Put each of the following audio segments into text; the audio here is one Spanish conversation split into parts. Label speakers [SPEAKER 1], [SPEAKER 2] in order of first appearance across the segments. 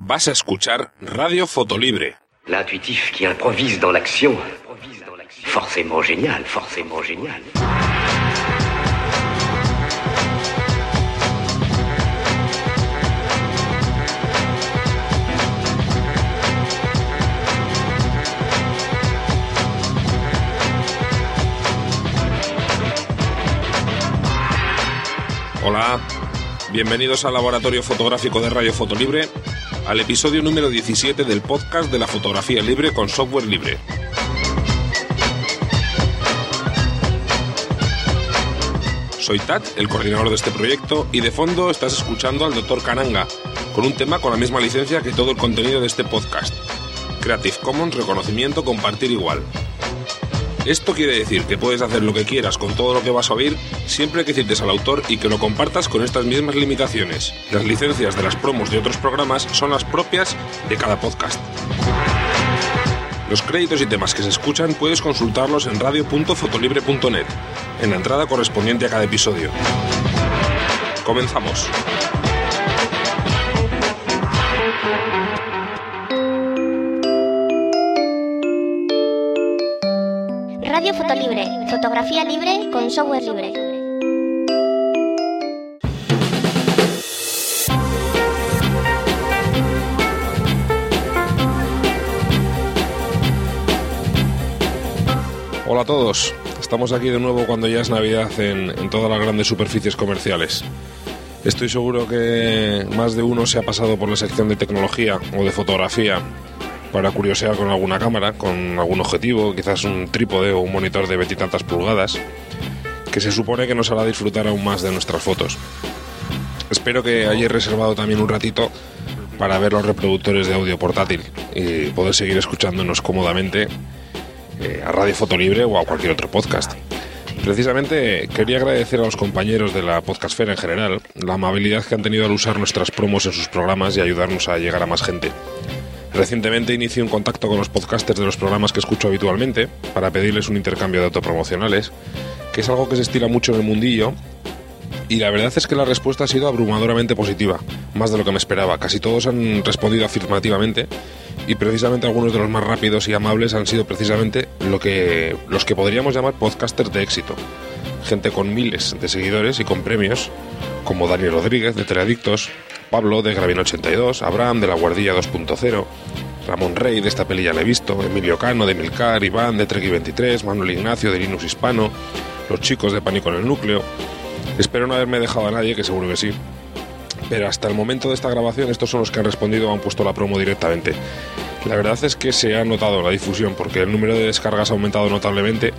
[SPEAKER 1] Vas a escuchar Radio Fotolibre.
[SPEAKER 2] L'intuitif qui improvise dans l'action. Forcément génial, forcément génial.
[SPEAKER 1] Hola, bienvenidos al Laboratorio Fotográfico de Radio Fotolibre, al episodio número 17 del podcast de la fotografía libre con software libre. Soy Tat, el coordinador de este proyecto, y de fondo estás escuchando al Dr. Kananga, con un tema con la misma licencia que todo el contenido de este podcast. Creative Commons Reconocimiento Compartir Igual. Esto quiere decir que puedes hacer lo que quieras con todo lo que vas a oír siempre que cites al autor y que lo compartas con estas mismas limitaciones. Las licencias de las promos de otros programas son las propias de cada podcast. Los créditos y temas que se escuchan puedes consultarlos en radio.fotolibre.net, en la entrada correspondiente a cada episodio. Comenzamos.
[SPEAKER 3] Fotolibre, fotografía libre con software libre.
[SPEAKER 1] Hola a todos, estamos aquí de nuevo cuando ya es Navidad en todas las grandes superficies comerciales. Estoy seguro que más de uno se ha pasado por la sección de tecnología o de fotografía para curiosear con alguna cámara, con algún objetivo, quizás un trípode o un monitor de veintitantas pulgadas, que se supone que nos hará disfrutar aún más de nuestras fotos. Espero que hayáis reservado también un ratito para ver los reproductores de audio portátil y poder seguir escuchándonos cómodamente eh, a Radio Fotolibre o a cualquier otro podcast. Precisamente quería agradecer a los compañeros de la podcastfera en general la amabilidad que han tenido al usar nuestras promos en sus programas y ayudarnos a llegar a más gente. Recientemente inicié un contacto con los podcasters de los programas que escucho habitualmente para pedirles un intercambio de autopromocionales, que es algo que se estila mucho en el mundillo y la verdad es que la respuesta ha sido abrumadoramente positiva, más de lo que me esperaba. Casi todos han respondido afirmativamente y precisamente algunos de los más rápidos y amables han sido precisamente lo que, los que podríamos llamar podcasters de éxito. Gente con miles de seguidores y con premios, como Daniel Rodríguez de Teleadictos, Pablo de Gravino82, Abraham de La Guardilla 2.0, Ramón Rey de esta peli ya la he visto, Emilio Cano de Milcar, Iván de Treki 23, Manuel Ignacio de Linux Hispano, los chicos de Pánico en el Núcleo. Espero no haberme dejado a nadie, que seguro que sí. Pero hasta el momento de esta grabación estos son los que han respondido o han puesto la promo directamente. La verdad es que se ha notado la difusión porque el número de descargas ha aumentado notablemente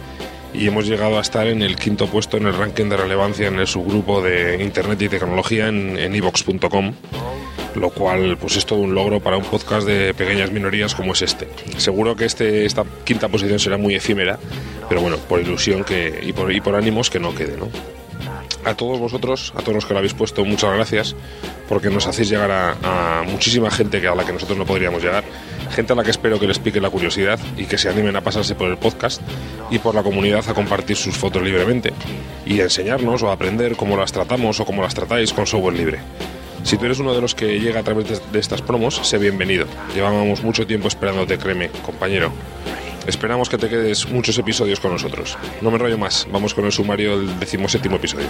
[SPEAKER 1] y hemos llegado a estar en el quinto puesto en el ranking de relevancia en el subgrupo de Internet y Tecnología en evox.com, lo cual pues es todo un logro para un podcast de pequeñas minorías como es este. Seguro que este, esta quinta posición será muy efímera, pero bueno, por ilusión que, y, por, y por ánimos que no quede, ¿no? a todos vosotros, a todos los que lo habéis puesto, muchas gracias, porque nos hacéis llegar a, a, muchísima gente que a la que nosotros no podríamos llegar, gente a la que espero que les pique la curiosidad y que se animen a pasarse por el podcast y por la comunidad a compartir sus fotos libremente y a enseñarnos o a aprender cómo las tratamos o cómo las tratáis con software libre. Si tú eres uno de los que llega a través de, estas promos, sé bienvenido. Llevábamos mucho tiempo esperándote, créeme, compañero. Esperamos que te quedes muchos episodios con nosotros. No me enrollo más, vamos con el sumario del decimoséptimo episodio.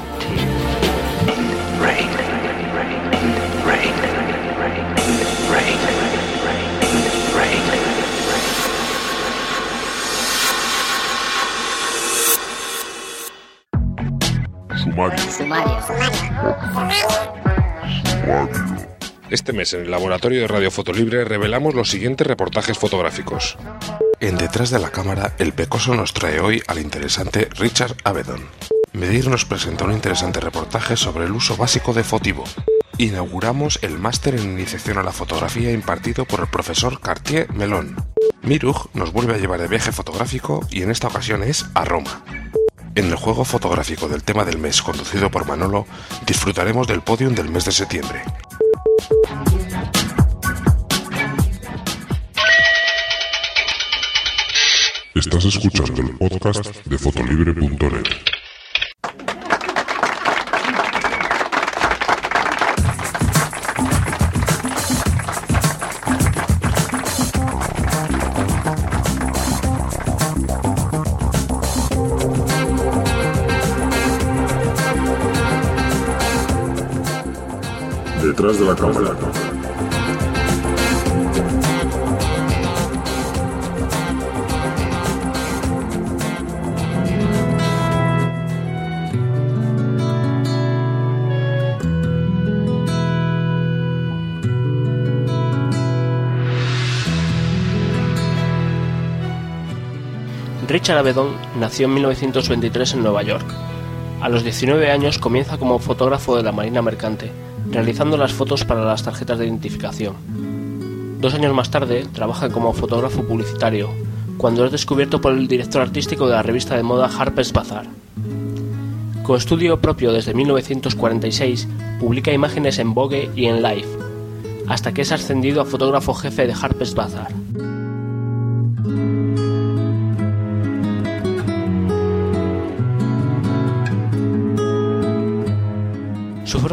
[SPEAKER 1] Este mes en el laboratorio de Radio Fotolibre revelamos los siguientes reportajes fotográficos. En Detrás de la Cámara, el Pecoso nos trae hoy al interesante Richard Avedon. Medir nos presenta un interesante reportaje sobre el uso básico de Fotivo. inauguramos el máster en iniciación a la fotografía impartido por el profesor Cartier Melón. Miruj nos vuelve a llevar de viaje fotográfico y en esta ocasión es a Roma. En el juego fotográfico del tema del mes conducido por Manolo disfrutaremos del podium del mes de septiembre.
[SPEAKER 4] Estás escuchando el podcast de fotolibre.net. Detrás de la cámara.
[SPEAKER 5] Richard Avedon nació en 1923 en Nueva York. A los 19 años comienza como fotógrafo de la Marina Mercante, realizando las fotos para las tarjetas de identificación. Dos años más tarde trabaja como fotógrafo publicitario, cuando es descubierto por el director artístico de la revista de moda Harper's Bazaar. Con estudio propio desde 1946, publica imágenes en Vogue y en Life, hasta que es ascendido a fotógrafo jefe de Harper's Bazaar.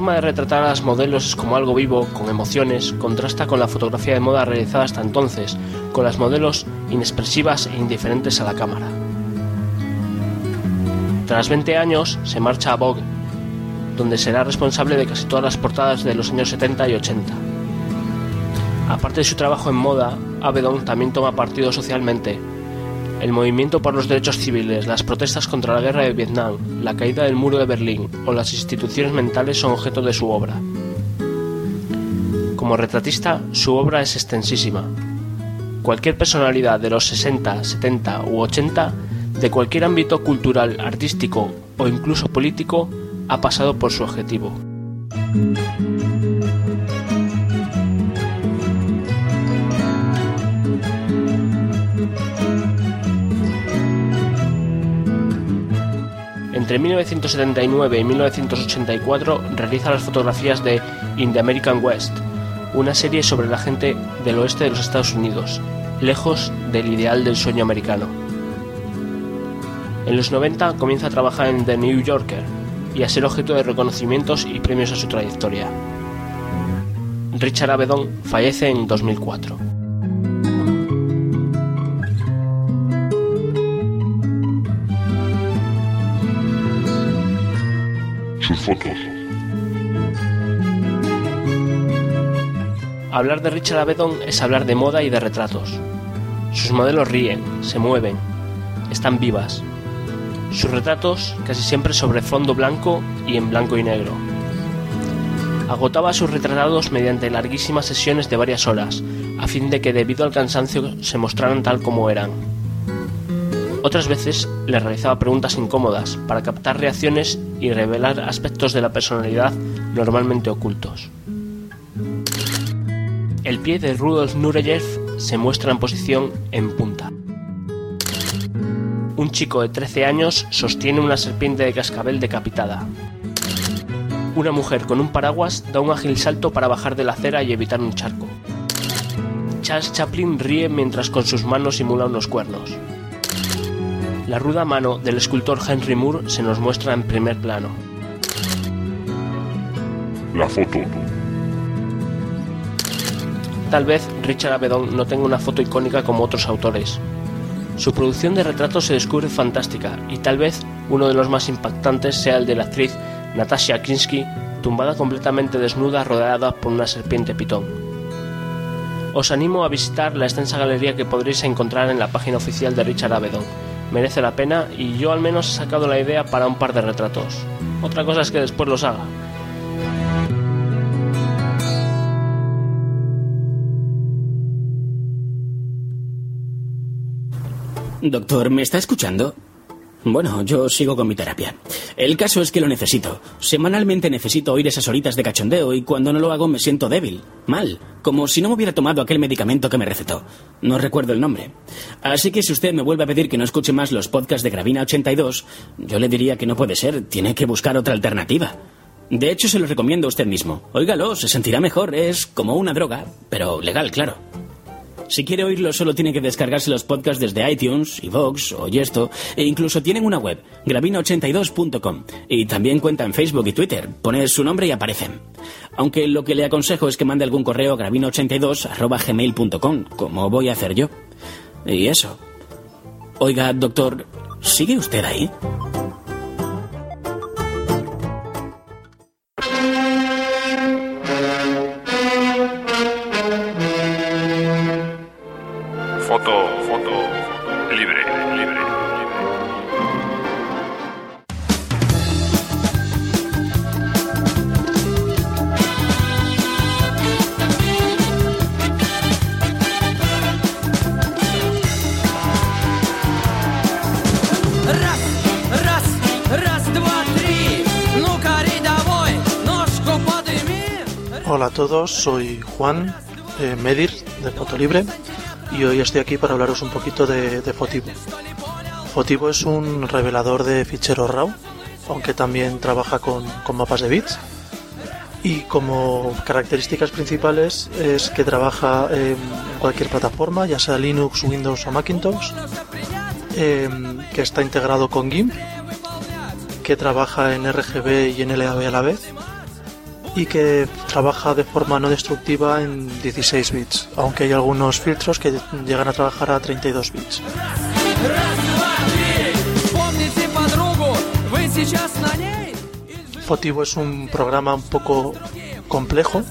[SPEAKER 5] Forma de retratar a las modelos como algo vivo, con emociones, contrasta con la fotografía de moda realizada hasta entonces, con las modelos inexpresivas e indiferentes a la cámara. Tras 20 años, se marcha a Vogue, donde será responsable de casi todas las portadas de los años 70 y 80. Aparte de su trabajo en moda, Avedon también toma partido socialmente, el movimiento por los derechos civiles, las protestas contra la guerra de Vietnam, la caída del muro de Berlín o las instituciones mentales son objeto de su obra. Como retratista, su obra es extensísima. Cualquier personalidad de los 60, 70 u 80, de cualquier ámbito cultural, artístico o incluso político, ha pasado por su objetivo. Entre 1979 y 1984 realiza las fotografías de In the American West, una serie sobre la gente del oeste de los Estados Unidos, lejos del ideal del sueño americano. En los 90 comienza a trabajar en The New Yorker y a ser objeto de reconocimientos y premios a su trayectoria. Richard Avedon fallece en 2004. Hablar de Richard Avedon es hablar de moda y de retratos. Sus modelos ríen, se mueven, están vivas. Sus retratos casi siempre sobre fondo blanco y en blanco y negro. Agotaba sus retratados mediante larguísimas sesiones de varias horas, a fin de que debido al cansancio se mostraran tal como eran. Otras veces le realizaba preguntas incómodas para captar reacciones y revelar aspectos de la personalidad normalmente ocultos. El pie de Rudolf Nureyev se muestra en posición en punta. Un chico de 13 años sostiene una serpiente de cascabel decapitada. Una mujer con un paraguas da un ágil salto para bajar de la acera y evitar un charco. Charles Chaplin ríe mientras con sus manos simula unos cuernos. La ruda mano del escultor Henry Moore se nos muestra en primer plano.
[SPEAKER 4] La foto.
[SPEAKER 5] Tal vez Richard Avedon no tenga una foto icónica como otros autores. Su producción de retratos se descubre fantástica y tal vez uno de los más impactantes sea el de la actriz Natasha Kinsky, tumbada completamente desnuda rodeada por una serpiente pitón. Os animo a visitar la extensa galería que podréis encontrar en la página oficial de Richard Avedon. Merece la pena y yo al menos he sacado la idea para un par de retratos. Otra cosa es que después los haga.
[SPEAKER 6] Doctor, ¿me está escuchando? Bueno, yo sigo con mi terapia. El caso es que lo necesito. Semanalmente necesito oír esas horitas de cachondeo y cuando no lo hago me siento débil, mal, como si no me hubiera tomado aquel medicamento que me recetó. No recuerdo el nombre. Así que si usted me vuelve a pedir que no escuche más los podcasts de Gravina 82, yo le diría que no puede ser, tiene que buscar otra alternativa. De hecho, se lo recomiendo a usted mismo. Óigalo, se sentirá mejor, es como una droga, pero legal, claro. Si quiere oírlo, solo tiene que descargarse los podcasts desde iTunes, iVoox o Yesto, e incluso tienen una web, gravina82.com, y también cuenta en Facebook y Twitter. Pone su nombre y aparecen. Aunque lo que le aconsejo es que mande algún correo a gravina82.gmail.com, como voy a hacer yo. Y eso. Oiga, doctor, ¿sigue usted ahí?
[SPEAKER 7] Soy Juan eh, Medir de Fotolibre y hoy estoy aquí para hablaros un poquito de, de Fotivo. Fotivo es un revelador de ficheros RAW, aunque también trabaja con, con mapas de bits. Y como características principales es que trabaja en cualquier plataforma, ya sea Linux, Windows o Macintosh, em, que está integrado con GIMP, que trabaja en RGB y en LAB a la vez, y que trabaja de forma no destructiva en 16 bits, aunque hay algunos filtros que llegan a trabajar a 32 bits. Fotivo es un programa un poco complejo.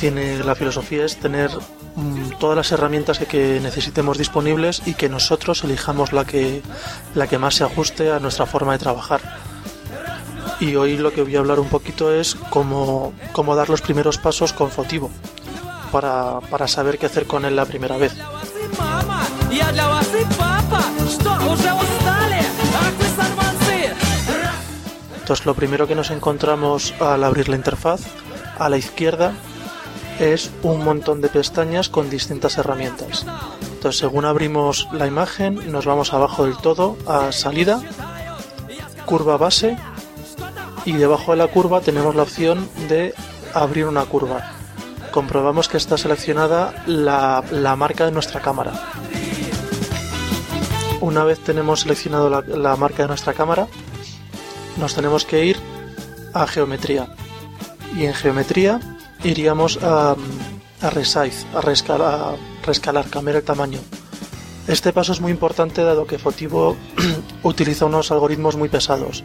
[SPEAKER 7] Tiene la filosofía es tener mm, todas las herramientas que, que, necesitemos disponibles y que nosotros elijamos la que la que más se ajuste a nuestra forma de trabajar y hoy lo que voy a hablar un poquito es cómo, cómo dar los primeros pasos con Fotivo para, para saber qué hacer con él la primera vez. Entonces lo primero que nos encontramos al abrir la interfaz a la izquierda es un montón de pestañas con distintas herramientas. Entonces según abrimos la imagen nos vamos abajo del todo a salida, curva base y debajo de la curva tenemos la opción de abrir una curva. Comprobamos que está seleccionada la, la marca de nuestra cámara. Una vez tenemos seleccionado la- la marca de nuestra cámara, nos tenemos que ir a geometría. Y en geometría iríamos a, resize, a, rescal- a rescalar, cambiar el tamaño. Este paso es muy importante dado que Fotivo utiliza unos algoritmos muy pesados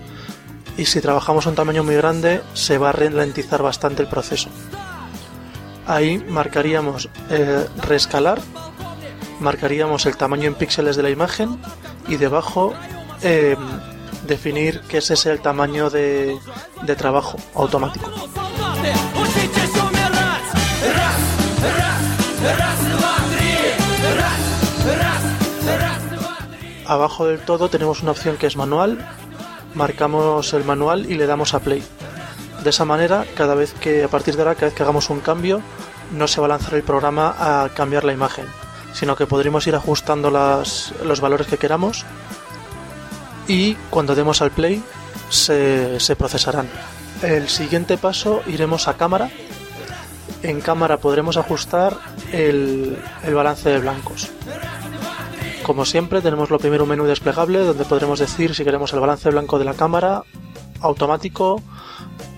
[SPEAKER 7] y si trabajamos un tamaño muy grande se va a ralentizar bastante el proceso. Ahí marcaríamos eh, rescalar, marcaríamos el tamaño en píxeles de la imagen y debajo eh, definir que ese sea el tamaño de, de trabajo automático. Abajo del todo tenemos una opción que es manual, marcamos el manual y le damos a play. De esa manera, cada vez que a partir de ahora, cada vez que hagamos un cambio, no se va a lanzar el programa a cambiar la imagen, sino que podremos ir ajustando los valores que queramos y cuando demos al play se, se procesarán. El siguiente paso iremos a cámara. En cámara podremos ajustar el, el balance de blancos. Como siempre, tenemos lo primero un menú desplegable donde podremos decir si queremos el balance blanco de la cámara, automático,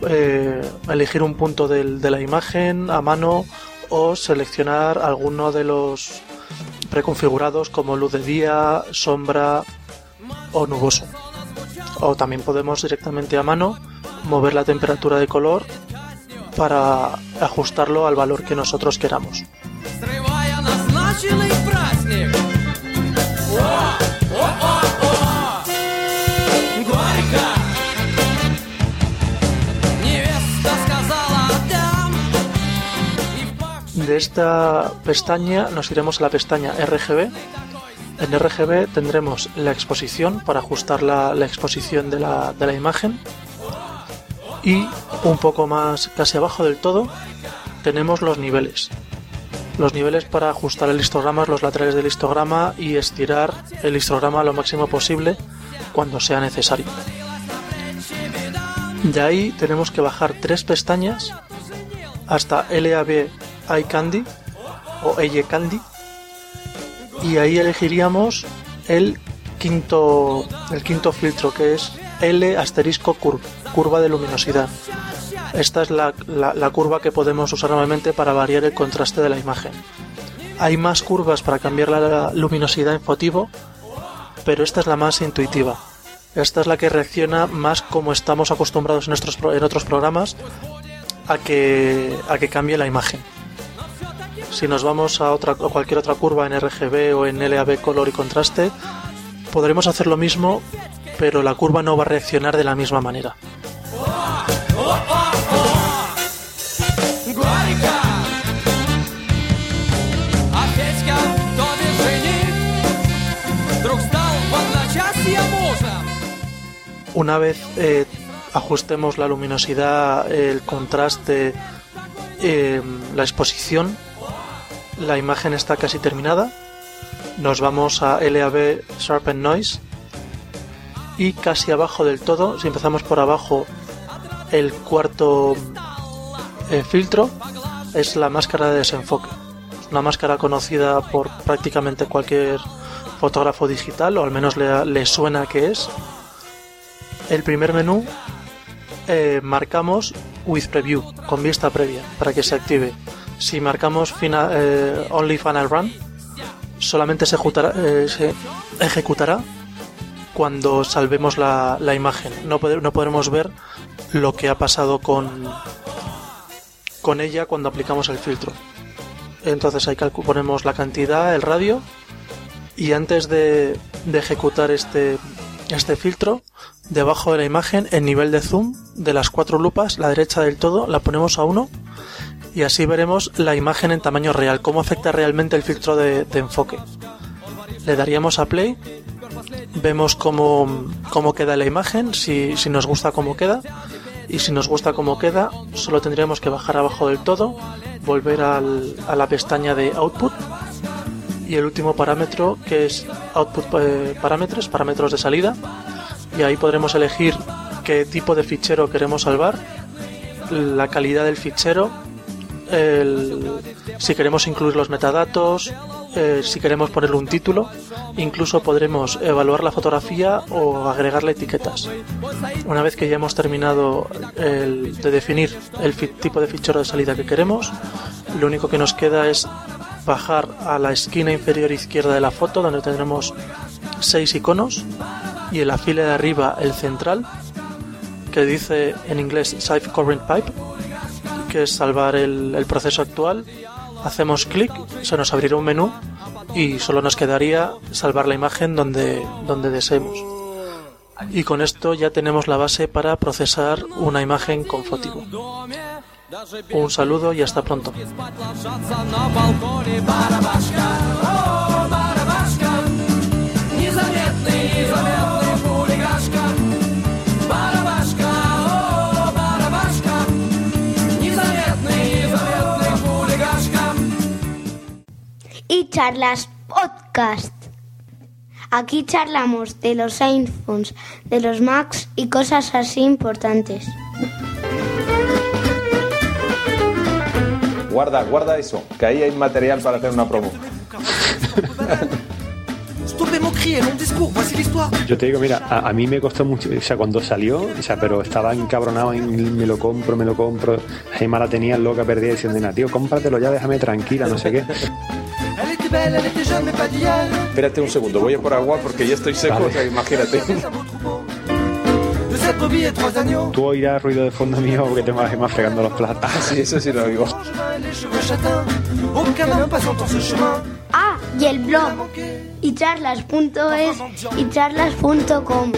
[SPEAKER 7] eh, elegir un punto del- de la imagen a mano o seleccionar alguno de los preconfigurados como luz de día, sombra o nuboso. O también podemos directamente a mano mover la temperatura de color para ajustarlo al valor que nosotros queramos. De esta pestaña nos iremos a la pestaña RGB En RGB tendremos la exposición para ajustar la, exposición de la imagen. Y un poco más casi abajo del todo tenemos los niveles. Los niveles para ajustar el histograma, los laterales del histograma y estirar el histograma lo máximo posible cuando sea necesario. De ahí tenemos que bajar tres pestañas hasta LAB iCandy o EYE Candy y ahí elegiríamos el quinto el quinto filtro que es L asterisco curva de luminosidad. Esta es la, curva que podemos usar normalmente para variar el contraste de la imagen. Hay más curvas para cambiar la luminosidad en fotivo, pero esta es la más intuitiva. Esta es la que reacciona más como estamos acostumbrados en, otros programas a que, a que cambie la imagen. Si nos vamos a, otra, a cualquier otra curva en RGB o en LAB color y contraste, podremos hacer lo mismo, pero la curva no va a reaccionar de la misma manera. Una vez eh, ajustemos la luminosidad, el contraste, eh, la exposición, la imagen está casi terminada. Nos vamos a LAB Sharpen Noise y casi abajo del todo, si empezamos por abajo, el cuarto eh, filtro es la máscara de desenfoque. Es una máscara conocida por prácticamente cualquier fotógrafo digital, o al menos le suena que es. El primer menú eh, marcamos with preview, con vista previa, para que se active. Si marcamos eh, only final run, solamente se ejecutará, eh, cuando salvemos la, imagen. No, no podremos ver lo que ha pasado con, con ella cuando aplicamos el filtro. Entonces ahí ponemos la cantidad, el radio y antes de, de ejecutar este, este filtro, debajo de la imagen, el nivel de zoom de las cuatro lupas, la derecha del todo, la ponemos a 1 y así veremos la imagen en tamaño real, cómo afecta realmente el filtro de, enfoque. Le daríamos a play, vemos cómo, cómo queda la imagen, si, si nos gusta cómo queda y si nos gusta cómo queda, solo tendríamos que bajar abajo del todo, volver a la pestaña de Output y el último parámetro que es Output eh, Parámetros, parámetros de salida, y ahí podremos elegir qué tipo de fichero queremos salvar, la calidad del fichero, si queremos incluir los metadatos, eh, si queremos ponerle un título, incluso podremos evaluar la fotografía o agregarle etiquetas. Una vez que ya hemos terminado de definir el tipo de fichero de salida que queremos, lo único que nos queda es bajar a la esquina inferior izquierda de la foto donde tendremos seis iconos y en la fila de arriba el central que dice en inglés Save Current Pipe que es salvar el, proceso actual hacemos clic se nos abrirá un menú y solo nos quedaría salvar la imagen donde, donde deseemos y con esto ya tenemos la base para procesar una imagen con Fotivo. Un saludo y hasta pronto.
[SPEAKER 8] Charlas podcast. Aquí charlamos de los iPhones, de los Macs y cosas así importantes.
[SPEAKER 9] Guarda, guarda eso, que ahí hay material para hacer una promo.
[SPEAKER 10] Yo te digo, mira, a, a, mí me costó mucho, o sea, cuando salió, o sea, pero estaba encabronado en me lo compro, me lo compro. Gemma la tenía loca perdida diciendo, tío, cómpratelo ya, déjame tranquila, no sé qué.
[SPEAKER 9] Espérate un segundo, voy a por agua porque ya estoy seco, vale. o sea, imagínate.
[SPEAKER 10] Tú oirás ruido de fondo mío porque te vas más fregando los platos.
[SPEAKER 9] Ah, sí, eso sí lo oigo.
[SPEAKER 8] Ah, y el blog. Y charlas.es y charlas.com.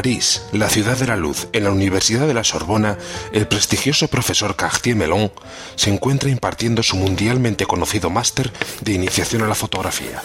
[SPEAKER 11] París, la ciudad de la luz, en la Universidad de la Sorbona, el prestigioso profesor Cartier Melon se encuentra impartiendo su mundialmente conocido máster de iniciación a la fotografía.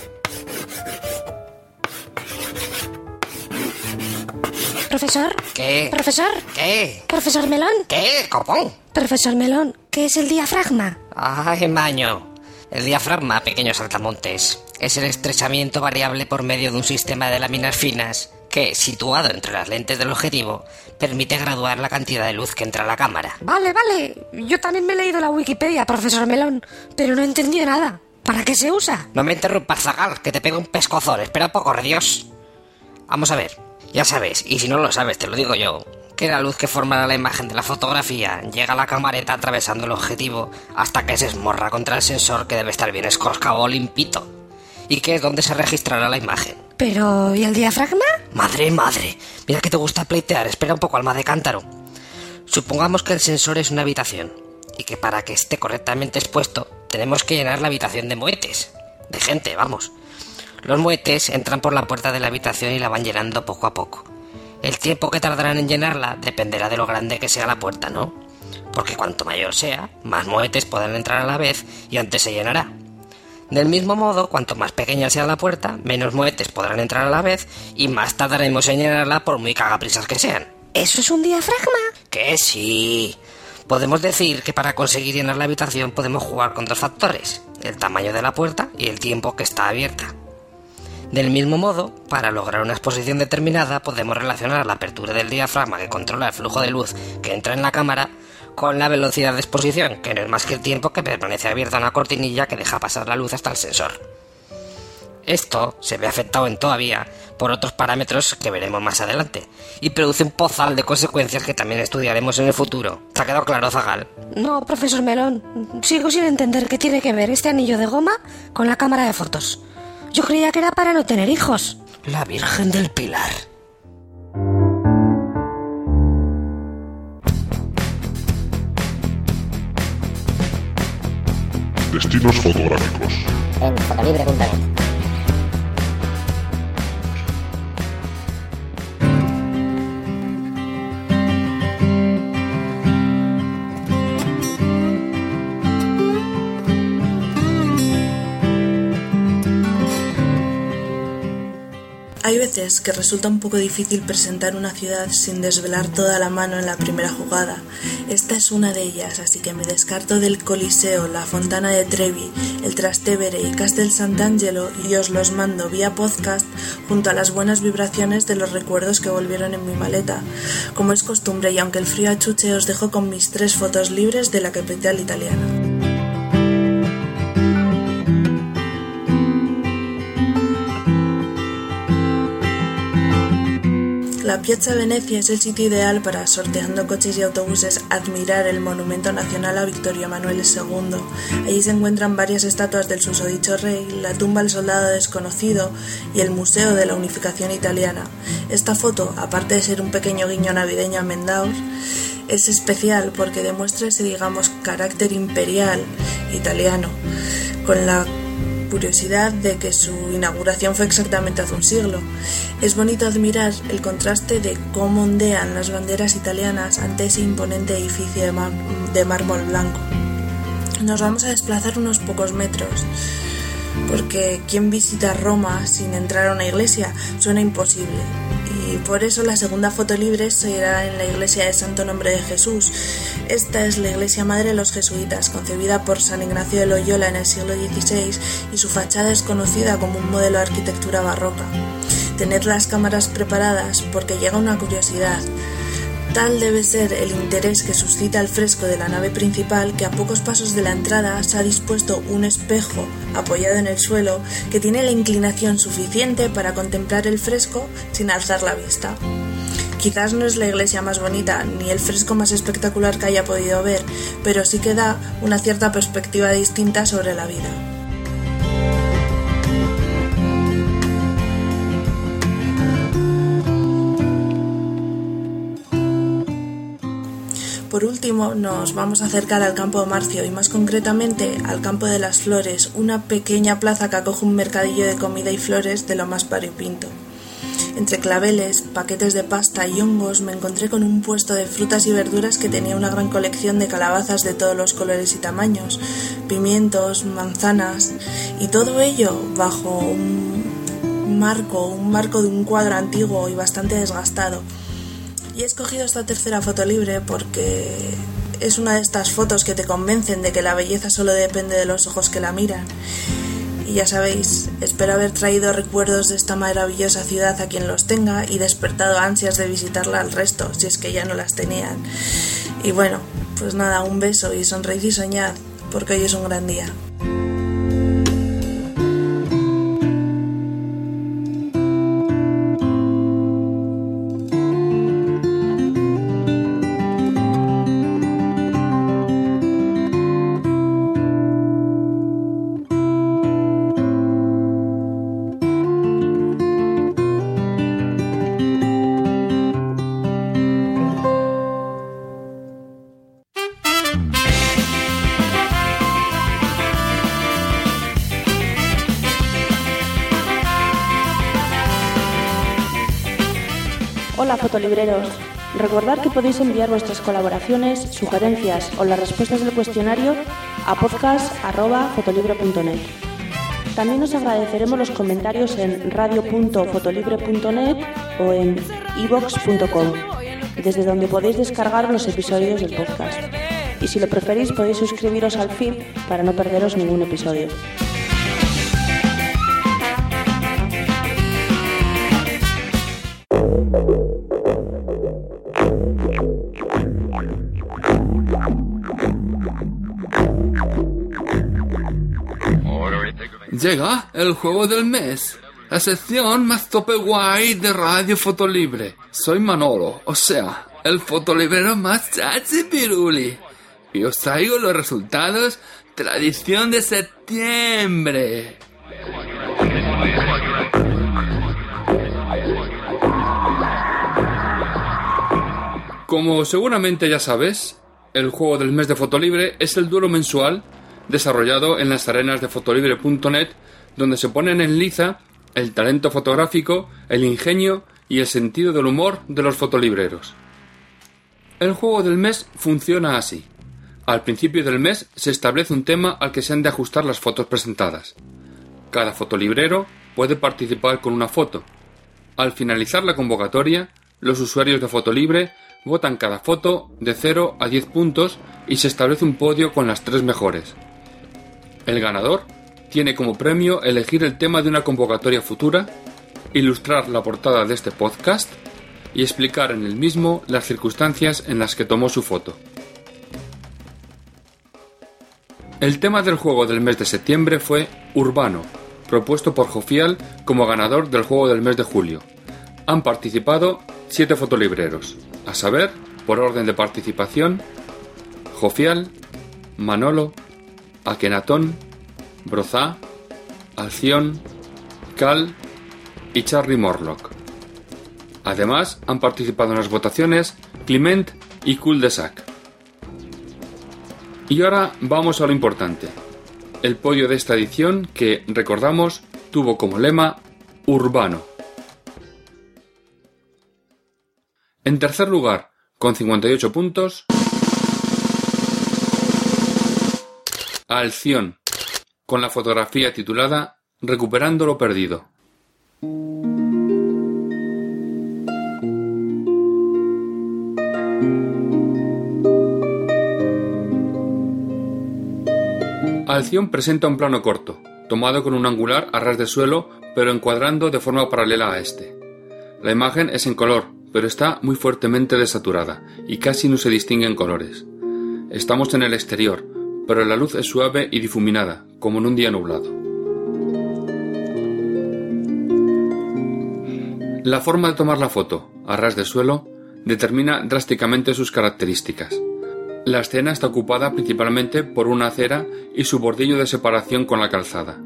[SPEAKER 12] Profesor.
[SPEAKER 13] ¿Qué?
[SPEAKER 12] Profesor.
[SPEAKER 13] ¿Qué?
[SPEAKER 12] Profesor Melón.
[SPEAKER 13] ¿Qué, copón?
[SPEAKER 12] Profesor Melón, ¿qué es el diafragma?
[SPEAKER 13] Ay, maño. El diafragma, pequeños saltamontes, es el estrechamiento variable por medio de un sistema de láminas finas que, situado entre las lentes del objetivo, permite graduar la cantidad de luz que entra a la cámara.
[SPEAKER 12] Vale, vale. Yo también me he leído la Wikipedia, profesor Melón, pero no he entendido nada. ¿Para qué se usa?
[SPEAKER 13] No me interrumpas, Zagal, que te pego un pescozón. Espera un poco, Dios. Vamos a ver. Ya sabes, y si no lo sabes, te lo digo yo, que la luz que formará la imagen de la fotografía llega a la camareta atravesando el objetivo hasta que se esmorra contra el sensor que debe estar bien escoscado o limpito. Y que es donde se registrará la imagen.
[SPEAKER 12] Pero, ¿y el diafragma?
[SPEAKER 13] Madre, madre. Mira que te gusta pleitear. Espera un poco, alma de cántaro. Supongamos que el sensor es una habitación y que para que esté correctamente expuesto tenemos que llenar la habitación de muetes. De gente, vamos. Los muetes entran por la puerta de la habitación y la van llenando poco a poco. El tiempo que tardarán en llenarla dependerá de lo grande que sea la puerta, ¿no? Porque cuanto mayor sea, más muetes podrán entrar a la vez y antes se llenará. Del mismo modo, cuanto más pequeña sea la puerta, menos muetes podrán entrar a la vez y más tardaremos en llenarla por muy cagaprisas que sean.
[SPEAKER 12] ¿Eso es un diafragma?
[SPEAKER 13] Que sí. Podemos decir que para conseguir llenar la habitación podemos jugar con dos factores, el tamaño de la puerta y el tiempo que está abierta. Del mismo modo, para lograr una exposición determinada podemos relacionar la apertura del diafragma que controla el flujo de luz que entra en la cámara con la velocidad de exposición, que no es más que el tiempo que permanece abierta una cortinilla que deja pasar la luz hasta el sensor. Esto se ve afectado en todavía por otros parámetros que veremos más adelante y produce un pozal de consecuencias que también estudiaremos en el futuro. ¿Te ha quedado claro, Zagal?
[SPEAKER 12] No, profesor Melón. Sigo sin entender qué tiene que ver este anillo de goma con la cámara de fotos. Yo creía que era para no tener hijos.
[SPEAKER 13] La Virgen del Pilar.
[SPEAKER 4] Destinos fotográficos.
[SPEAKER 14] En fotolibre.net.
[SPEAKER 15] Hay veces que resulta un poco difícil presentar una ciudad sin desvelar toda la mano en la primera jugada. Esta es una de ellas, así que me descarto del Coliseo, la Fontana de Trevi, el Trastevere y Castel Sant'Angelo y os los mando vía podcast junto a las buenas vibraciones de los recuerdos que volvieron en mi maleta. Como es costumbre y aunque el frío achuche os dejo con mis tres fotos libres de la capital italiana. La Piazza Venecia es el sitio ideal para, sorteando coches y autobuses, admirar el Monumento Nacional a Victorio Emanuele II. Allí se encuentran varias estatuas del susodicho rey, la tumba del soldado desconocido y el Museo de la Unificación Italiana. Esta foto, aparte de ser un pequeño guiño navideño a Mendaur, es especial porque demuestra ese, digamos, carácter imperial italiano, con la curiosidad de que su inauguración fue exactamente hace un siglo. Es bonito admirar el contraste de cómo ondean las banderas italianas ante ese imponente edificio de, mármol blanco. Nos vamos a desplazar unos pocos metros, porque ¿quién visita Roma sin entrar a una iglesia? Suena imposible y por eso la segunda foto libre será en la iglesia de Santo Nombre de Jesús. Esta es la iglesia madre de los jesuitas, concebida por San Ignacio de Loyola en el siglo XVI y su fachada es conocida como un modelo de arquitectura barroca. Tened las cámaras preparadas porque llega una curiosidad. Tal debe ser el interés que suscita el fresco de la nave principal que a pocos pasos de la entrada se ha dispuesto un espejo apoyado en el suelo que tiene la inclinación suficiente para contemplar el fresco sin alzar la vista. Quizás no es la iglesia más bonita ni el fresco más espectacular que haya podido ver, pero sí que da una cierta perspectiva distinta sobre la vida. Por último, nos vamos a acercar al campo de Marcio y más concretamente al campo de las flores, una pequeña plaza que acoge un mercadillo de comida y flores de lo más variopinto. Entre claveles, paquetes de pasta y hongos me encontré con un puesto de frutas y verduras que tenía una gran colección de calabazas de todos los colores y tamaños, pimientos, manzanas y todo ello bajo un marco, un marco de un cuadro antiguo y bastante desgastado. Y he escogido esta tercera foto libre porque es una de estas fotos que te convencen de que la belleza solo depende de los ojos que la miran y ya sabéis, espero haber traído recuerdos de esta maravillosa ciudad a quien los tenga y despertado ansias de visitarla al resto, si es que ya no las tenían. Y bueno, pues nada, un beso y sonreíd y soñad, porque hoy es un gran día.
[SPEAKER 16] Hola fotolibreros. Recordad que podéis enviar vuestras colaboraciones, sugerencias o las respuestas del cuestionario a podcast.fotolibre.net. También os agradeceremos los comentarios en radio.fotolibre.net o en ivox.com, desde donde podéis descargar los episodios del podcast. Y si lo preferís podéis suscribiros al feed para no perderos ningún episodio.
[SPEAKER 17] El juego del mes, la sección más tope guay de Radio Fotolibre. Soy Manolo, o sea, el fotolibrero más chachi piruli. Y os traigo los resultados de la edición de septiembre. Como seguramente ya sabes, el juego del mes de Fotolibre es el duelo mensual desarrollado en las arenas de fotolibre.net, donde se ponen en liza el talento fotográfico, el ingenio y el sentido del humor de los fotolibreros. El juego del mes funciona así. Al principio del mes se establece un tema al que se han de ajustar las fotos presentadas. Cada fotolibrero puede participar con una foto. Al finalizar la convocatoria, los usuarios de Fotolibre votan cada foto de 0 a 10 puntos y se establece un podio con las tres mejores. El ganador tiene como premio elegir el tema de una convocatoria futura, ilustrar la portada de este podcast y explicar en el mismo las circunstancias en las que tomó su foto. El tema del juego del mes de septiembre fue Urbano, propuesto por Jofial como ganador del juego del mes de julio. Han participado siete fotolibreros, a saber, por orden de participación, Jofial, Manolo, Akenatón, Brozá, Alción, Cal y Charlie Morlock. Además, han participado en las votaciones Clement y Cul de Sac. Y ahora vamos a lo importante. El podio de esta edición que, recordamos, tuvo como lema Urbano. En tercer lugar, con 58 puntos, Alción, con la fotografía titulada Recuperando lo perdido. Alción presenta un plano corto, tomado con un angular a ras de suelo, pero encuadrando de forma paralela a este. La imagen es en color, pero está muy fuertemente desaturada y casi no se distinguen colores. Estamos en el exterior, pero la luz es suave y difuminada, como en un día nublado. La forma de tomar la foto, a ras de suelo, determina drásticamente sus características. La escena está ocupada principalmente por una acera y su bordillo de separación con la calzada.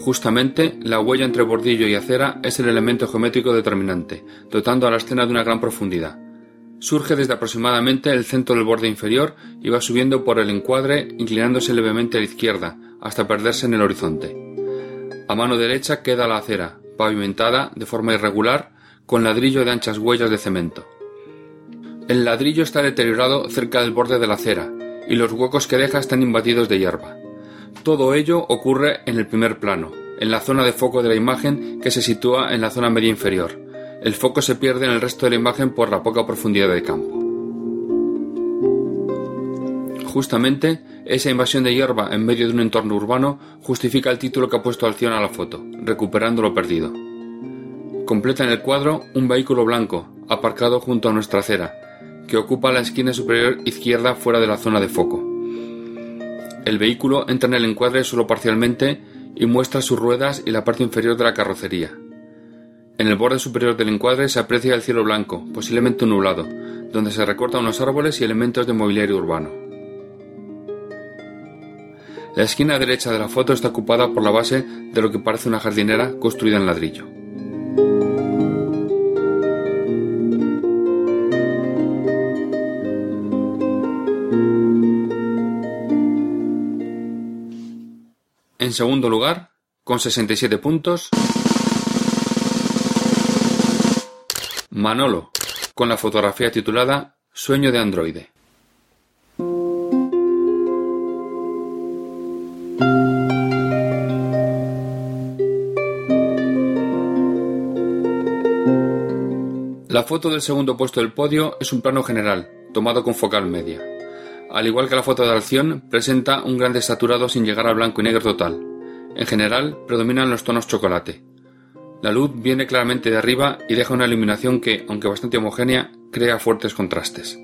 [SPEAKER 17] Justamente, la huella entre bordillo y acera es el elemento geométrico determinante, dotando a la escena de una gran profundidad. Surge desde aproximadamente el centro del borde inferior y va subiendo por el encuadre, inclinándose levemente a la izquierda, hasta perderse en el horizonte. A mano derecha queda la acera, pavimentada de forma irregular, con ladrillo de anchas huellas de cemento. El ladrillo está deteriorado cerca del borde de la acera y los huecos que deja están invadidos de hierba. Todo ello ocurre en el primer plano, en la zona de foco de la imagen que se sitúa en la zona media inferior. El foco se pierde en el resto de la imagen por la poca profundidad de campo. Justamente, esa invasión de hierba en medio de un entorno urbano justifica el título que ha puesto Alción a la foto, recuperando lo perdido. Completa en el cuadro un vehículo blanco, aparcado junto a nuestra acera, que ocupa la esquina superior izquierda fuera de la zona de foco. El vehículo entra en el encuadre solo parcialmente y muestra sus ruedas y la parte inferior de la carrocería. En el borde superior del encuadre se aprecia el cielo blanco, posiblemente nublado, donde se recortan unos árboles y elementos de mobiliario urbano. La esquina derecha de la foto está ocupada por la base de lo que parece una jardinera construida en ladrillo. En segundo lugar, con 67 puntos, Manolo, con la fotografía titulada Sueño de androide. La foto del segundo puesto del podio es un plano general, tomado con focal media. Al igual que la foto de acción, presenta un gran desaturado sin llegar al blanco y negro total. En general, predominan los tonos chocolate. La luz viene claramente de arriba y deja una iluminación que, aunque bastante homogénea, crea fuertes contrastes.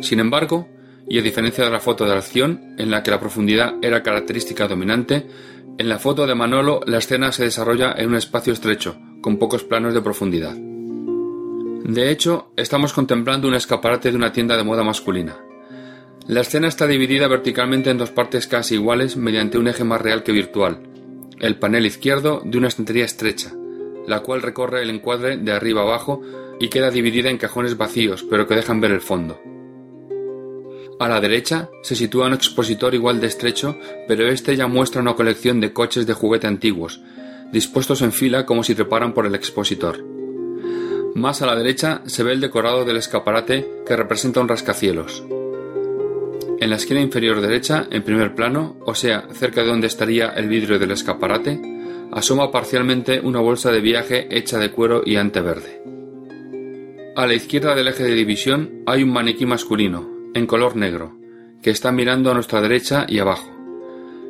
[SPEAKER 17] Sin embargo, y a diferencia de la foto de acción, en la que la profundidad era característica dominante, en la foto de Manolo la escena se desarrolla en un espacio estrecho, con pocos planos de profundidad. De hecho, estamos contemplando un escaparate de una tienda de moda masculina. La escena está dividida verticalmente en dos partes casi iguales mediante un eje más real que virtual, el panel izquierdo de una estantería estrecha, la cual recorre el encuadre de arriba abajo y queda dividida en cajones vacíos, pero que dejan ver el fondo. A la derecha se sitúa un expositor igual de estrecho, pero este ya muestra una colección de coches de juguete antiguos, dispuestos en fila como si treparan por el expositor. Más a la derecha se ve el decorado del escaparate que representa un rascacielos. En la esquina inferior derecha, en primer plano, o sea, cerca de donde estaría el vidrio del escaparate, asoma parcialmente una bolsa de viaje hecha de cuero y ante verde. A la izquierda del eje de división hay un maniquí masculino, en color negro, que está mirando a nuestra derecha y abajo.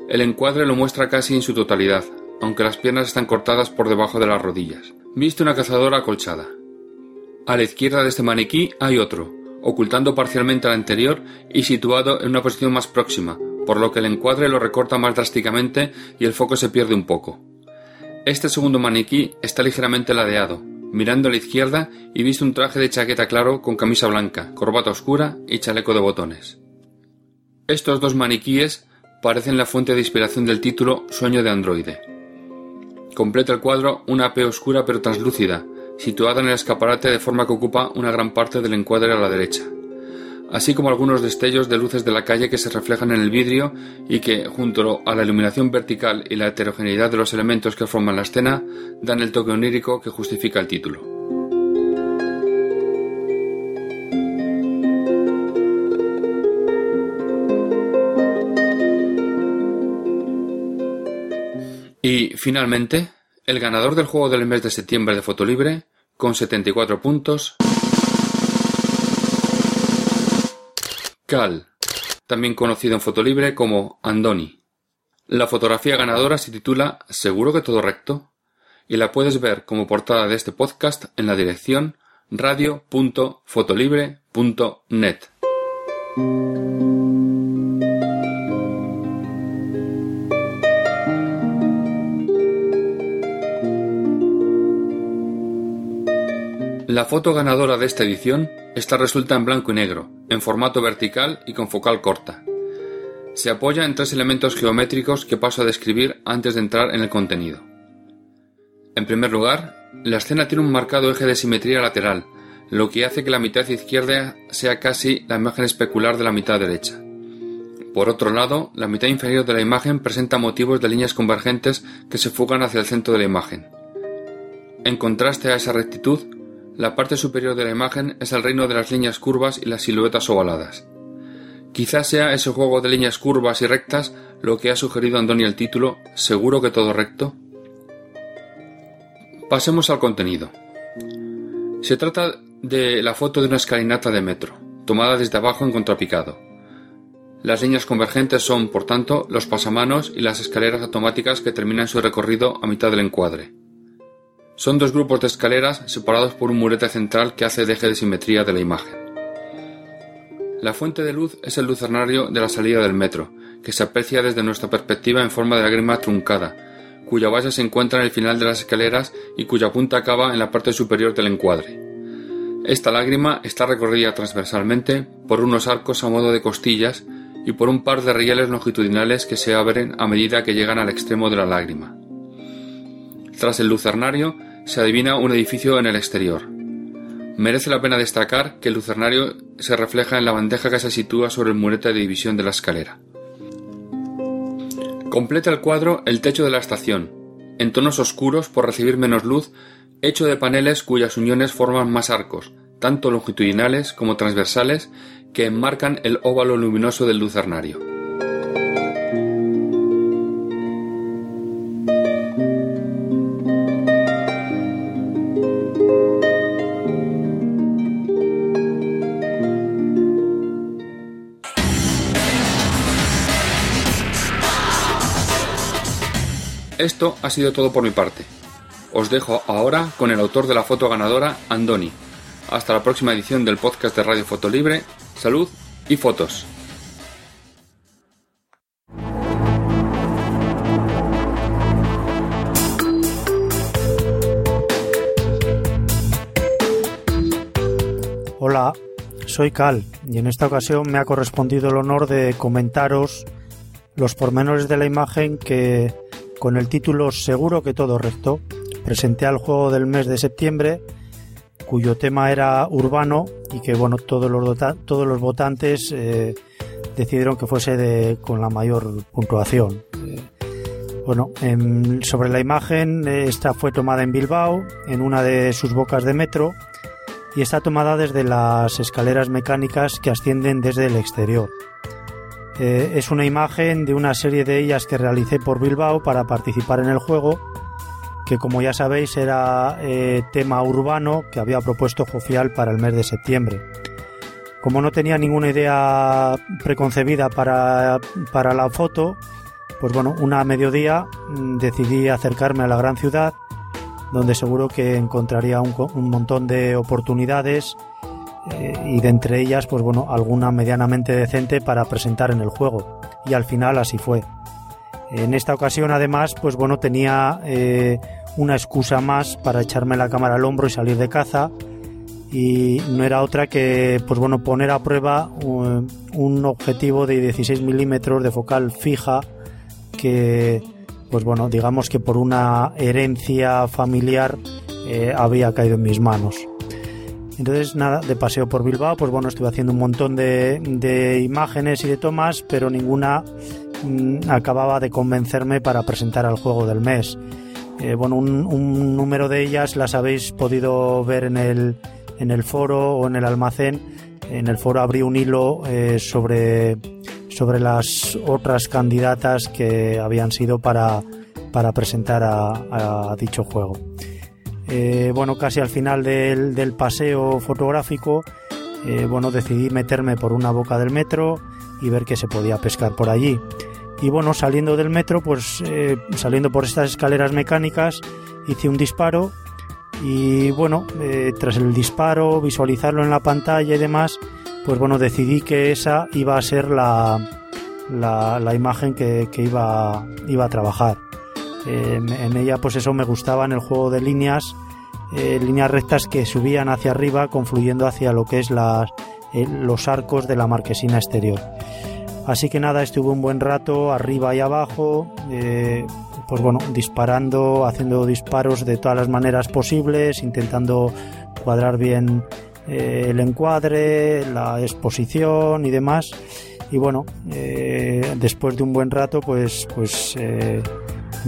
[SPEAKER 17] El encuadre lo muestra casi en su totalidad, aunque las piernas están cortadas por debajo de las rodillas. Viste una cazadora acolchada. A la izquierda de este maniquí hay otro, ocultando parcialmente al anterior y situado en una posición más próxima, por lo que el encuadre lo recorta más drásticamente y el foco se pierde un poco. Este segundo maniquí está ligeramente ladeado, mirando a la izquierda y viste un traje de chaqueta claro con camisa blanca, corbata oscura y chaleco de botones. Estos dos maniquíes parecen la fuente de inspiración del título Sueño de androide. Completa el cuadro una P oscura pero translúcida, situada en el escaparate de forma que ocupa una gran parte del encuadre a la derecha, así como algunos destellos de luces de la calle que se reflejan en el vidrio y que, junto a la iluminación vertical y la heterogeneidad de los elementos que forman la escena, dan el toque onírico que justifica el título. Y, finalmente, el ganador del juego del mes de septiembre de Fotolibre, con 74 puntos, Cal, también conocido en Fotolibre como Andoni. La fotografía ganadora se titula ¿Seguro que todo recto? y la puedes ver como portada de este podcast en la dirección radio.fotolibre.net. La foto ganadora de esta edición está resuelta en blanco y negro, en formato vertical y con focal corta. Se apoya en tres elementos geométricos que paso a describir antes de entrar en el contenido. En primer lugar, la escena tiene un marcado eje de simetría lateral, lo que hace que la mitad izquierda sea casi la imagen especular de la mitad derecha. Por otro lado, la mitad inferior de la imagen presenta motivos de líneas convergentes que se fugan hacia el centro de la imagen. En contraste a esa rectitud, la parte superior de la imagen es el reino de las líneas curvas y las siluetas ovaladas. Quizás sea ese juego de líneas curvas y rectas lo que ha sugerido Andoni el título ¿Seguro que todo recto? Pasemos al contenido. Se trata de la foto de una escalinata de metro, tomada desde abajo en contrapicado. Las líneas convergentes son, por tanto, los pasamanos y las escaleras automáticas que terminan su recorrido a mitad del encuadre. Son dos grupos de escaleras separados por un murete central que hace de eje de simetría de la imagen. La fuente de luz es el lucernario de la salida del metro, que se aprecia desde nuestra perspectiva en forma de lágrima truncada, cuya base se encuentra en el final de las escaleras y cuya punta acaba en la parte superior del encuadre. Esta lágrima está recorrida transversalmente por unos arcos a modo de costillas y por un par de rieles longitudinales que se abren a medida que llegan al extremo de la lágrima. Tras el lucernario se adivina un edificio en el exterior. Merece la pena destacar que el lucernario se refleja en la bandeja que se sitúa sobre el murete de división de la escalera. Completa el cuadro el techo de la estación, en tonos oscuros por recibir menos luz, hecho de paneles cuyas uniones forman más arcos, tanto longitudinales como transversales, que enmarcan el óvalo luminoso del lucernario. Esto ha sido todo por mi parte. Os dejo ahora con el autor de la foto ganadora, Andoni. Hasta la próxima edición del podcast de Radio Foto Libre. Salud y fotos.
[SPEAKER 18] Hola, soy Cal y en esta ocasión me ha correspondido el honor de comentaros los pormenores de la imagen que con el título Seguro que todo recto presenté al juego del mes de septiembre cuyo tema era urbano y que bueno todos los, todos los votantes eh, decidieron que fuese de, con la mayor puntuación. Eh, bueno, sobre la imagen, esta fue tomada en Bilbao, en una de sus bocas de metro, y está tomada desde las escaleras mecánicas que ascienden desde el exterior. Eh, es una imagen de una serie de ellas que realicé por Bilbao para participar en el juego, que como ya sabéis era eh, tema urbano que había propuesto Jofial para el mes de septiembre. Como no tenía ninguna idea preconcebida para, para la foto, pues bueno, una mediodía mm, decidí acercarme a la gran ciudad, donde seguro que encontraría un, un montón de oportunidades eh, y de entre ellas, pues bueno, alguna medianamente decente para presentar en el juego. Y al final así fue. En esta ocasión, además, pues bueno, tenía eh, una excusa más para echarme la cámara al hombro y salir de caza. Y no era otra que, pues bueno, poner a prueba un, un objetivo de 16 milímetros de focal fija que, pues bueno, digamos que por una herencia familiar eh, había caído en mis manos. Entonces, nada, de paseo por Bilbao, pues bueno, estuve haciendo un montón de, de imágenes y de tomas, pero ninguna mm, acababa de convencerme para presentar al juego del mes. Eh, bueno, un, un, número de ellas las habéis podido ver en el, en el foro o en el almacén. En el foro abrí un hilo eh, sobre, sobre las otras candidatas que habían sido para, para presentar a, a dicho juego. Eh, bueno, casi al final del, del paseo fotográfico, eh, bueno, decidí meterme por una boca del metro y ver qué se podía pescar por allí. Y bueno, saliendo del metro, pues eh, saliendo por estas escaleras mecánicas, hice un disparo y bueno, eh, tras el disparo, visualizarlo en la pantalla y demás, pues bueno, decidí que esa iba a ser la, la, la imagen que, que iba, iba a trabajar. En ella pues eso me gustaba en el juego de líneas, eh, líneas rectas que subían hacia arriba confluyendo hacia lo que es eh, los arcos de la marquesina exterior. Así que nada, estuve un buen rato arriba y abajo, eh, pues bueno, disparando, haciendo disparos de todas las maneras posibles, intentando cuadrar bien el encuadre, la exposición y demás. Y bueno, después de un buen rato, pues, pues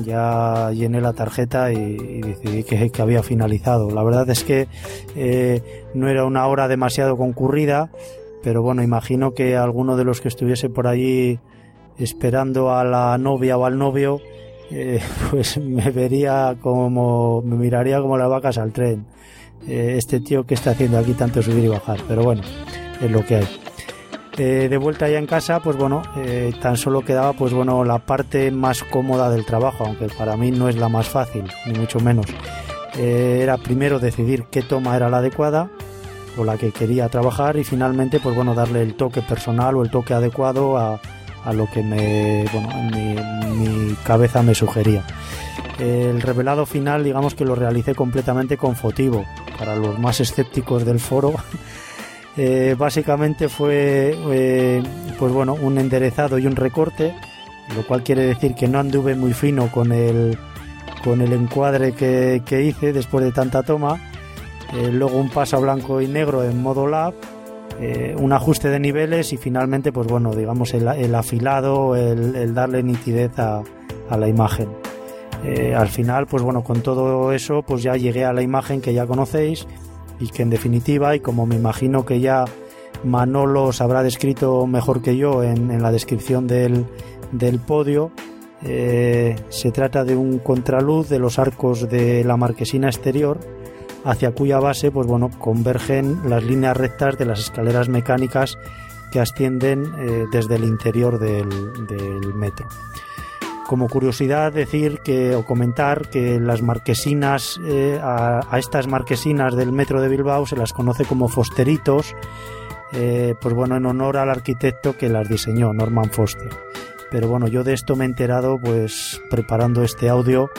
[SPEAKER 18] ya llené la tarjeta y, decidí que, que, había finalizado. La verdad es que eh, no era una hora demasiado concurrida, pero bueno, imagino que alguno de los que estuviese por allí esperando a la novia o al novio, eh, pues me vería como, me miraría como las vacas al tren. Eh, este tío que está haciendo aquí tanto subir y bajar, pero bueno, es lo que hay. Eh, de vuelta ya en casa, pues bueno, tan solo quedaba pues bueno la parte más cómoda del trabajo, aunque para mí no es la más fácil, ni mucho menos. era primero decidir qué toma era la adecuada o la que quería trabajar y finalmente pues bueno darle el toque personal o el toque adecuado a, a lo que me, bueno, mi, cabeza me sugería. El revelado final, digamos que lo realicé completamente con Fotivo. Para los más escépticos del foro, eh, básicamente fue, eh, pues bueno, un enderezado y un recorte, lo cual quiere decir que no anduve muy fino con el, con el encuadre que, hice después de tanta toma. Eh, luego un paso blanco y negro en modo lab un ajuste de niveles y finalmente, pues bueno, digamos el, afilado, el, darle nitidez a, la imagen. Al final, pues bueno, con todo eso, pues ya llegué a la imagen que ya conocéis y que en definitiva, y como me imagino que ya Manolo os habrá descrito mejor que yo en, la descripción del, podio, eh, se trata de un contraluz de los arcos de la marquesina exterior hacia cuya base pues bueno, convergen las líneas rectas de las escaleras mecánicas que ascienden eh, desde el interior del, metro. Como curiosidad decir que o comentar que las marquesinas eh, a, estas marquesinas del metro de Bilbao se las conoce como fosteritos, eh, pues bueno en honor al arquitecto que las diseñó, Norman Foster. Pero bueno yo de esto me he enterado pues preparando este audio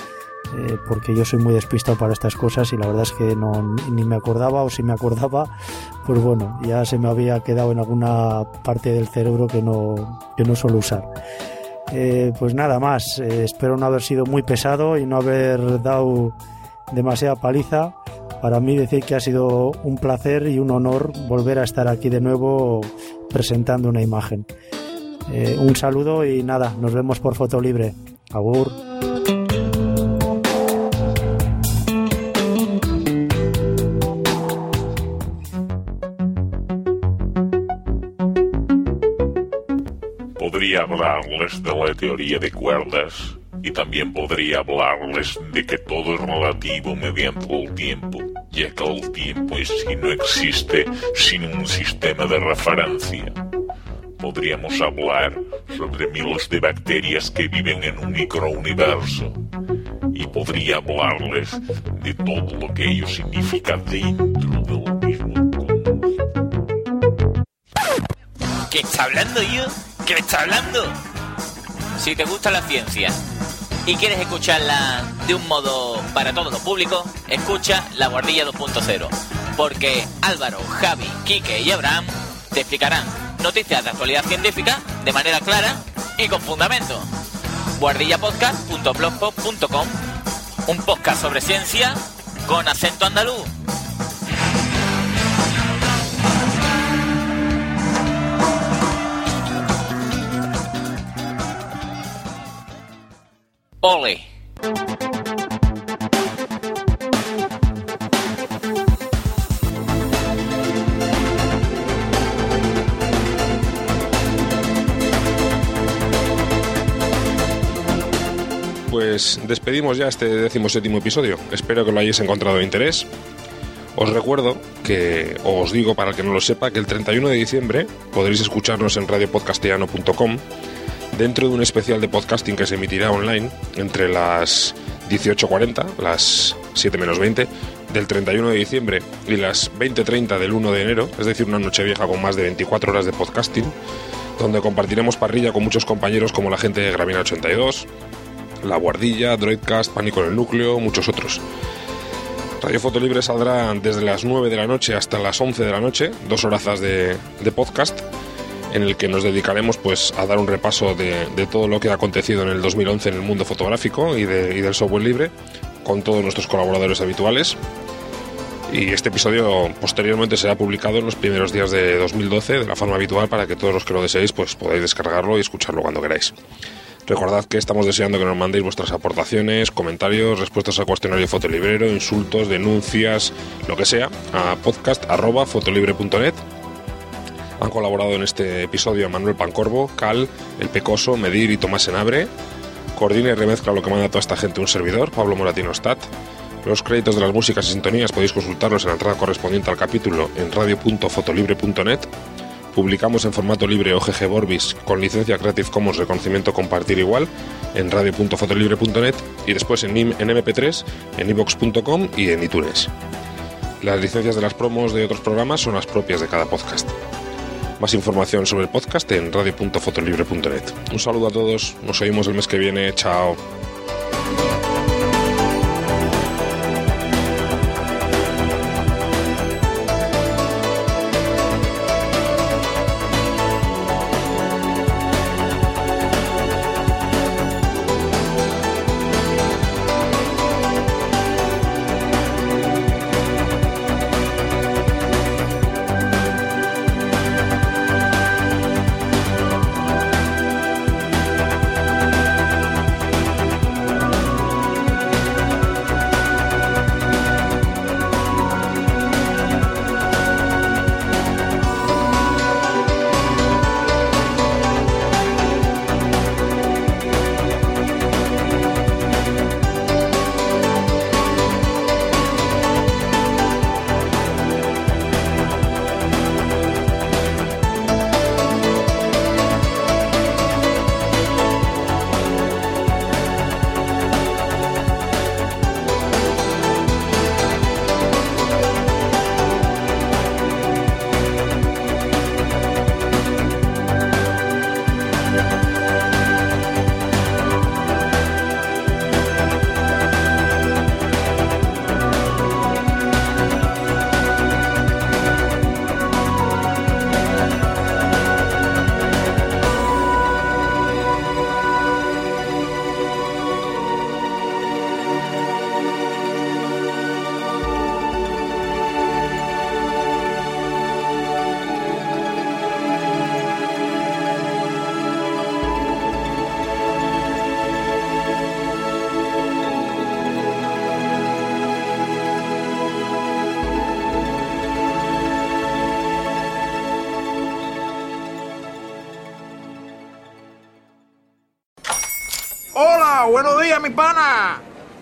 [SPEAKER 18] eh, porque yo soy muy despistado para estas cosas y la verdad es que no, ni me acordaba o si me acordaba, pues bueno, ya se me había quedado en alguna parte del cerebro que no, que no suelo usar. Eh, pues nada más, eh, espero no haber sido muy pesado y no haber dado demasiada paliza. Para mí decir que ha sido un placer y un honor volver a estar aquí de nuevo presentando una imagen. un saludo y nada, nos vemos por Foto Libre. Agur.
[SPEAKER 19] Hablarles de la teoría de cuerdas y también podría hablarles de que todo es relativo mediante el tiempo, ya que el tiempo en sí no existe sin un sistema de referencia. Podríamos hablar sobre miles de bacterias que viven en un microuniverso y podría hablarles de todo lo que ello significa dentro del mismo
[SPEAKER 20] ¿Qué está hablando yo? ¿Qué está hablando? Si te gusta la ciencia y quieres escucharla de un modo para todo lo público, escucha La Guardilla 2.0, porque Álvaro, Javi, Quique y Abraham te explicarán noticias de actualidad científica de manera clara y con fundamento. guardillapodcast.blogspot.com Un podcast sobre ciencia con acento andaluz. Ole.
[SPEAKER 1] Pues despedimos ya este decimoséptimo episodio. Espero que lo hayáis encontrado de interés. Os recuerdo que, o os digo para el que no lo sepa, que el 31 de diciembre podréis escucharnos en radiopodcastellano.com dentro de un especial de podcasting que se emitirá online entre las 18.40, las 7 menos 20 del 31 de diciembre y las 20.30 del 1 de enero, es decir, una noche vieja con más de 24 horas de podcasting, donde compartiremos parrilla con muchos compañeros como la gente de Gravina 82, La Guardilla, Droidcast, Pánico en el Núcleo, muchos otros. Radio Foto Libre saldrá desde las 9 de la noche hasta las 11 de la noche, dos horas de, de podcast en el que nos dedicaremos pues a dar un repaso de, todo lo que ha acontecido en el 2011 en el mundo fotográfico y, del software libre con todos nuestros colaboradores habituales. Y este episodio posteriormente será publicado en los primeros días de 2012 de la forma habitual para que todos los que lo deseéis pues podáis descargarlo y escucharlo cuando queráis. Recordad que estamos deseando que nos mandéis vuestras aportaciones, comentarios, respuestas al cuestionario fotolibrero, insultos, denuncias, lo que sea, a podcast.fotolibre.net. Han colaborado en este episodio Manuel Pancorbo, Cal, El Pecoso, Medir y Tomás Enabre. Coordina y remezcla lo que manda toda esta gente un servidor, Pablo Moratino Stat. Los créditos de las músicas y sintonías podéis consultarlos en la entrada correspondiente al capítulo en radio.fotolibre.net. Publicamos en formato libre OGG Vorbis con licencia Creative Commons reconocimiento compartir igual en radio.fotolibre.net y después en, en MP3, en ivox.com y en iTunes. Las licencias de las promos de otros programas son las propias de cada podcast. Más información sobre el podcast en radio.fotolibre.net. Un saludo a todos, nos oímos el mes que viene, chao.